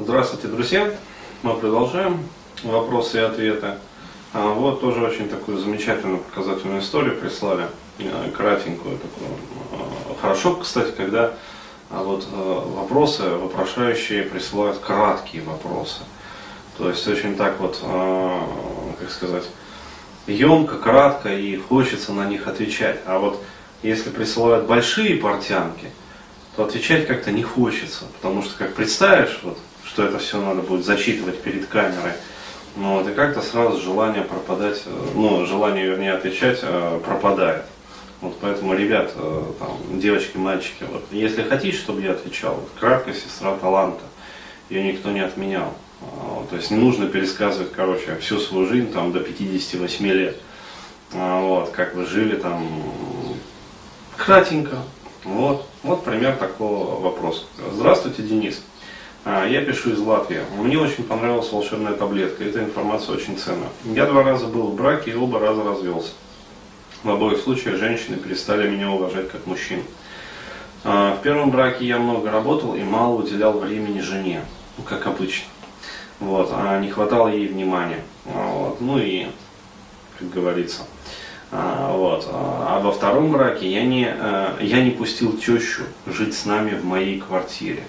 Здравствуйте, друзья! Мы продолжаем вопросы и ответы. А вот тоже очень такую замечательную показательную историю прислали, э, кратенькую такую. Э, хорошо, кстати, когда а вот э, вопросы вопрошающие присылают краткие вопросы. То есть очень так вот, как сказать, емко, кратко и хочется на них отвечать. А вот если присылают большие портянки, то отвечать как-то не хочется, потому что как представишь, вот, что это все надо будет зачитывать перед камерой, ну, вот, и как-то сразу желание пропадать, э, ну, желание, вернее, отвечать э, пропадает. Вот поэтому, ребят, э, там, девочки, мальчики, вот, если хотите, чтобы я отвечал, вот, кратко сестра таланта, ее никто не отменял. А, вот, то есть не нужно пересказывать, короче, всю свою жизнь там, до 58 лет. А, вот, как вы жили там кратенько. Вот, вот пример такого вопроса. Здравствуйте, Денис. А, я пишу из Латвии. Мне очень понравилась волшебная таблетка. Эта информация очень ценна. Я два раза был в браке и оба раза развелся. В обоих случаях женщины перестали меня уважать как мужчин. А, в первом браке я много работал и мало уделял времени жене, ну, как обычно. Вот, а не хватало ей внимания. Вот, ну и, как говорится, а, вот. А во втором браке я не, э, я не пустил тещу жить с нами в моей квартире.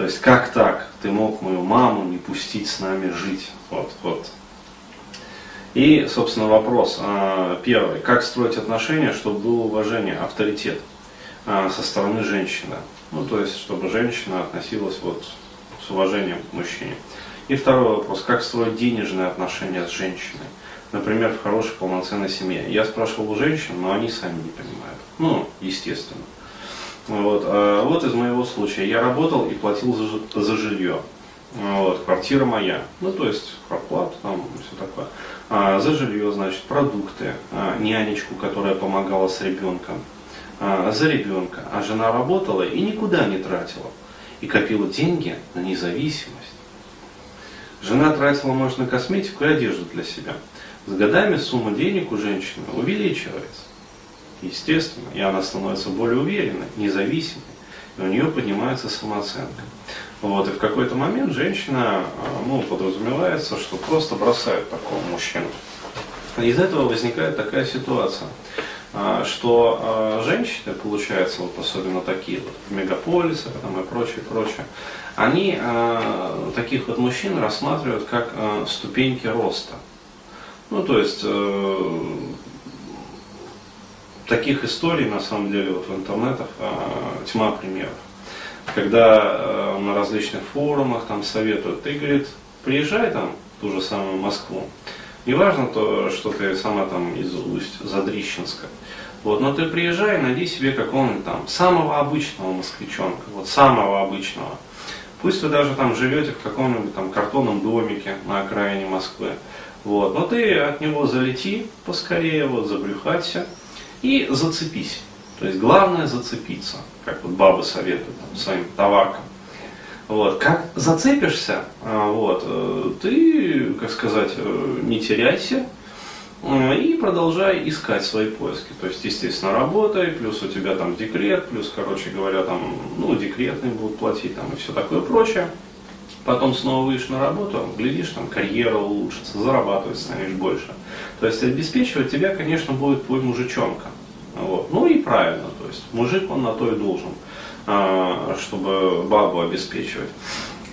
То есть как так? Ты мог мою маму не пустить с нами жить? Вот, вот. И, собственно, вопрос а, первый. Как строить отношения, чтобы было уважение, авторитет а, со стороны женщины? Ну, то есть, чтобы женщина относилась вот с уважением к мужчине. И второй вопрос. Как строить денежные отношения с женщиной? например, в хорошей полноценной семье. Я спрашивал у женщин, но они сами не понимают. Ну, естественно. Вот, а вот из моего случая. Я работал и платил за, за жилье. Вот, квартира моя. Ну, то есть, квартплата, там, все такое. А, за жилье, значит, продукты, а, нянечку, которая помогала с ребенком, а, за ребенка. А жена работала и никуда не тратила. И копила деньги на независимость. Жена тратила, может, на косметику и одежду для себя. С годами сумма денег у женщины увеличивается. Естественно, и она становится более уверенной, независимой, и у нее поднимается самооценка. Вот, и в какой-то момент женщина, а, ну, подразумевается, что просто бросает такого мужчину. Из этого возникает такая ситуация, а, что а, женщины, получается, вот особенно такие вот в мегаполисах там, и прочее, прочее, они таких вот мужчин рассматривают как ступеньки роста. Ну, то есть, э, таких историй, на самом деле, вот в интернетах э, тьма примеров. Когда э, на различных форумах там советуют, ты, говорит, приезжай там в ту же самую Москву. Неважно то, что ты сама там из усть Задрищенска. Вот, но ты приезжай, найди себе какого-нибудь там самого обычного москвичонка, вот самого обычного. Пусть вы даже там живете в каком-нибудь там картонном домике на окраине Москвы. Вот. Но ты от него залети поскорее, вот, забрюхаться и зацепись. То есть главное зацепиться, как вот бабы советуют там, своим товаркам. Вот. Как зацепишься, а, вот, э, ты, как сказать, э, не теряйся э, и продолжай искать свои поиски. То есть, естественно, работай, плюс у тебя там декрет, плюс, короче говоря, там, ну, декретные будут платить там и все такое прочее потом снова выйдешь на работу, глядишь, там карьера улучшится, зарабатывать станешь больше. То есть обеспечивать тебя, конечно, будет твой мужичонка. Вот. Ну и правильно, то есть мужик он на то и должен, а, чтобы бабу обеспечивать.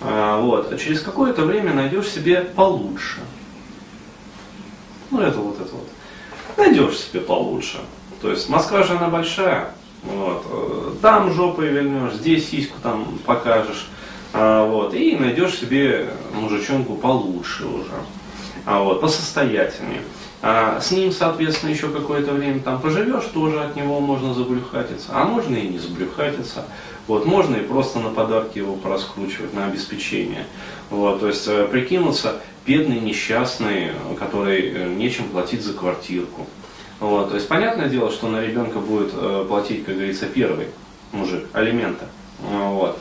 А, вот. А через какое-то время найдешь себе получше. Ну это вот это вот. Найдешь себе получше. То есть Москва же она большая. Вот. Там жопой вильнешь, здесь сиську там покажешь. А, вот, и найдешь себе мужичонку получше уже, а, вот, посостоятельнее. А с ним, соответственно, еще какое-то время там поживешь, тоже от него можно забрюхатиться, а можно и не забрюхатиться. Вот, можно и просто на подарки его пораскручивать, на обеспечение. Вот, то есть э, прикинуться бедный, несчастный, который э, нечем платить за квартирку. Вот, то есть понятное дело, что на ребенка будет э, платить, как говорится, первый мужик, алименты. Вот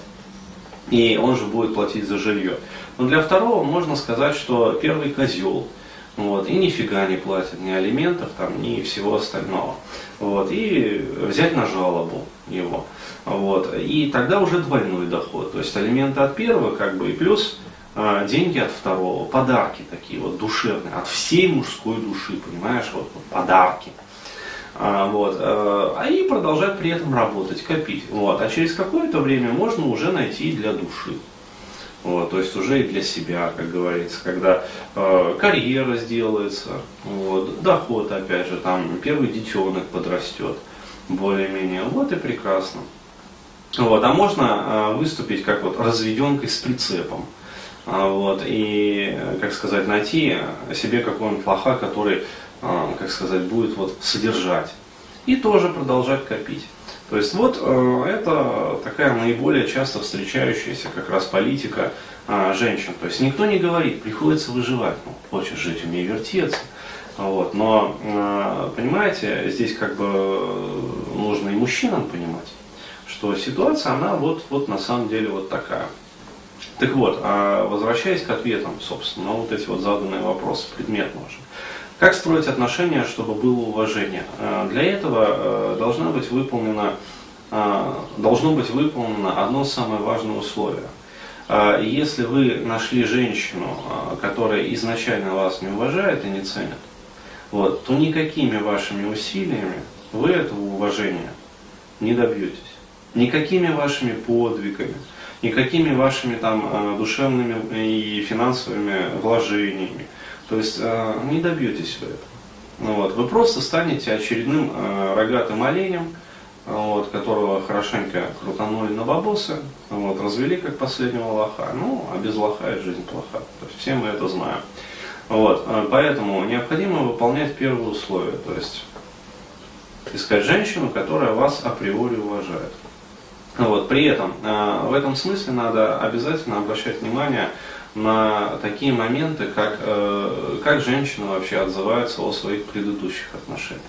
и он же будет платить за жилье. Но для второго можно сказать, что первый козел, вот, и нифига не платит ни алиментов, там, ни всего остального. Вот, и взять на жалобу его. Вот, и тогда уже двойной доход. То есть алименты от первого, как бы, и плюс а, деньги от второго, подарки такие вот душевные, от всей мужской души, понимаешь, вот, подарки. А, вот, а, и продолжать при этом работать, копить. Вот, а через какое-то время можно уже найти для души. Вот, то есть уже и для себя, как говорится, когда э, карьера сделается, вот, доход, опять же, там первый детенок подрастет, более-менее, вот и прекрасно. Вот, а можно э, выступить как вот разведенкой с прицепом. А, вот, и, как сказать, найти себе какого-нибудь лоха, который, э, как сказать, будет вот содержать. И тоже продолжать копить. То есть вот э, это такая наиболее часто встречающаяся как раз политика э, женщин. То есть никто не говорит, приходится выживать. Ну, хочешь жить, умей вертеться. Вот. Но, э, понимаете, здесь как бы нужно и мужчинам понимать, что ситуация, она вот, вот на самом деле вот такая. Так вот, а возвращаясь к ответам, собственно, вот эти вот заданные вопросы, предметно уже. Как строить отношения, чтобы было уважение? Э, для этого э, должна быть выполнена, э, должно быть выполнено одно самое важное условие. Если вы нашли женщину, которая изначально вас не уважает и не ценит, вот, то никакими вашими усилиями вы этого уважения не добьетесь. Никакими вашими подвигами, никакими вашими там душевными и финансовыми вложениями, то есть э, не добьетесь вы этого. Ну, вот. Вы просто станете очередным э, рогатым оленем, вот, которого хорошенько крутанули на бабосы, вот, развели как последнего лоха. Ну, а без лоха и жизнь плоха. То есть все мы это знаем. Вот, э, поэтому необходимо выполнять первые условия, то есть искать женщину, которая вас априори уважает. Вот, при этом в этом смысле надо обязательно обращать внимание на такие моменты, как, э, как женщина вообще отзывается о своих предыдущих отношениях.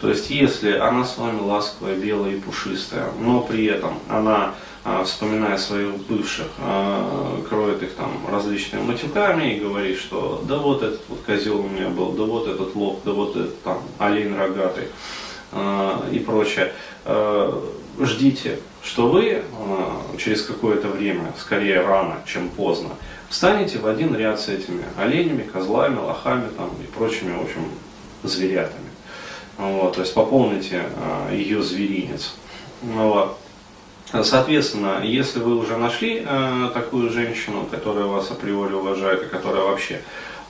То есть, если она с вами ласковая, белая и пушистая, но при этом она, э, вспоминая своих бывших, э, кроет их там различными матюками и говорит, что да вот этот вот козел у меня был, да вот этот лоб, да вот этот там олень рогатый и прочее, ждите, что вы через какое-то время, скорее рано, чем поздно, встанете в один ряд с этими оленями, козлами, лохами там, и прочими, в общем, зверятами. Вот, то есть пополните а, ее зверинец. Вот. Соответственно, если вы уже нашли э, такую женщину, которая вас априори уважает, и которая вообще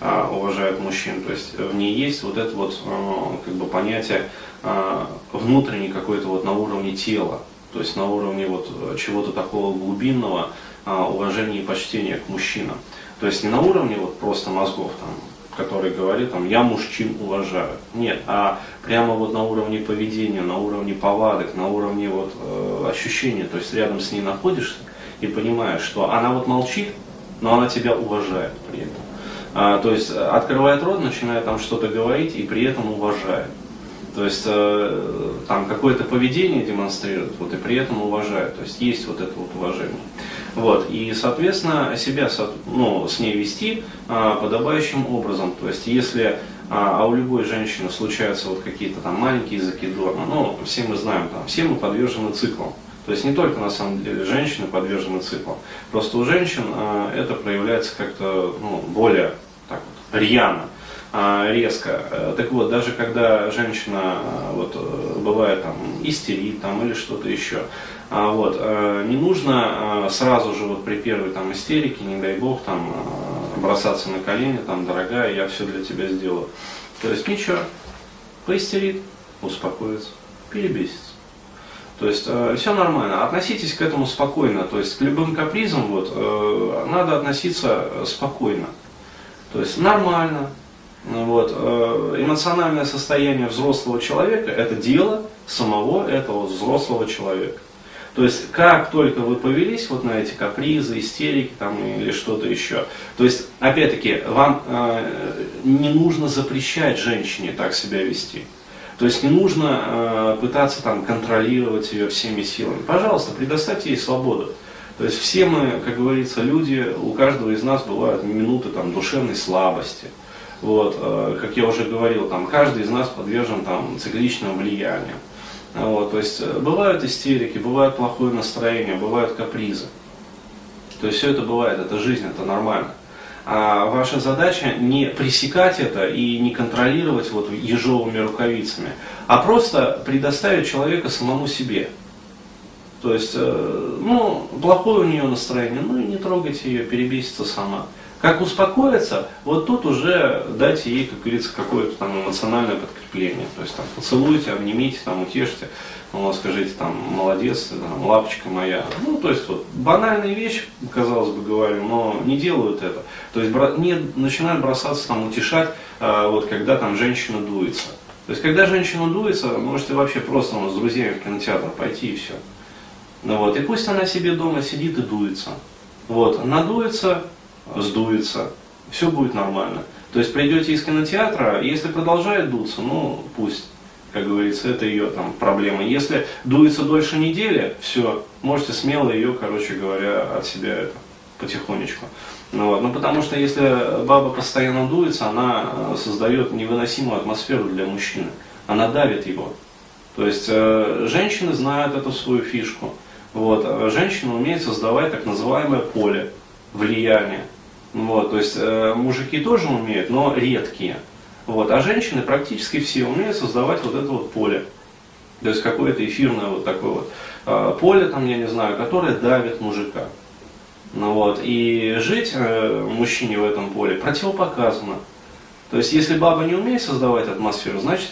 э, уважает мужчин, то есть в ней есть вот это вот э, как бы понятие э, внутренней какой-то вот на уровне тела, то есть на уровне вот чего-то такого глубинного, а, уважение и почтение к мужчинам. То есть не на уровне вот просто мозгов, там, который говорит, там, я мужчин уважаю. Нет, а прямо вот на уровне поведения, на уровне повадок, на уровне вот э, ощущения. То есть рядом с ней находишься и понимаешь, что она вот молчит, но она тебя уважает при этом. А, то есть открывает рот, начинает там что-то говорить и при этом уважает. То есть э, там какое-то поведение демонстрирует, вот и при этом уважает. То есть есть вот это вот уважение. Вот, и, соответственно, себя ну, с ней вести а, подобающим образом. То есть, если а, а у любой женщины случаются вот какие-то там маленькие закидоны, ну, все мы знаем, там, все мы подвержены циклам. То есть не только на самом деле женщины подвержены циклам. Просто у женщин а, это проявляется как-то ну, более так вот, рьяно, а, резко. Э, так вот, даже когда женщина а, вот, э, бывает там истерит там, или что-то еще, а, вот, э, не нужно а, сразу же вот при первой там истерике, не дай бог, там а, бросаться на колени, там, дорогая, я все для тебя сделаю. То есть ничего, поистерит, успокоится, перебесится. То есть э, все нормально, относитесь к этому спокойно, то есть к любым капризам вот, э, надо относиться спокойно. То есть нормально, вот, э, эмоциональное состояние взрослого человека это дело самого этого взрослого человека. То есть, как только вы повелись вот на эти капризы, истерики там, или что-то еще, то есть, опять-таки, вам э, не нужно запрещать женщине так себя вести. То есть не нужно э, пытаться там контролировать ее всеми силами. Пожалуйста, предоставьте ей свободу. То есть все мы, как говорится, люди, у каждого из нас бывают минуты там, душевной слабости. Вот, э, как я уже говорил, там, каждый из нас подвержен там, цикличным влияниям. Вот, то есть э, бывают истерики, бывает плохое настроение, бывают капризы. То есть все это бывает, это жизнь, это нормально. А ваша задача не пресекать это и не контролировать вот ежовыми рукавицами, а просто предоставить человека самому себе. То есть, э, ну, плохое у нее настроение, ну и не трогайте ее, перебесится сама. Как успокоиться, вот тут уже дайте ей, как говорится, какое-то там эмоциональное подкрепление. То есть там поцелуйте, обнимите, там утешьте, ну, скажите там молодец, там, лапочка моя. Ну, то есть вот банальные вещи, казалось бы, говорю, но не делают это. То есть не начинают бросаться там утешать, а, вот когда там женщина дуется. То есть когда женщина дуется, можете вообще просто ну, с друзьями в кинотеатр пойти и все. Ну вот, и пусть она себе дома сидит и дуется. Вот, надуется, сдуется, все будет нормально. То есть придете из кинотеатра, если продолжает дуться, ну пусть, как говорится, это ее там проблема. Если дуется дольше недели, все, можете смело ее, короче говоря, от себя это потихонечку. Ну, вот. ну потому что если баба постоянно дуется, она э, создает невыносимую атмосферу для мужчины. Она давит его. То есть э, женщины знают эту свою фишку. Вот. Женщина умеет создавать так называемое поле влияния. Вот, то есть э, мужики тоже умеют, но редкие. Вот, а женщины практически все умеют создавать вот это вот поле. То есть какое-то эфирное вот такое вот э, поле, там, я не знаю, которое давит мужика. Ну, вот, и жить э, мужчине в этом поле противопоказано. То есть если баба не умеет создавать атмосферу, значит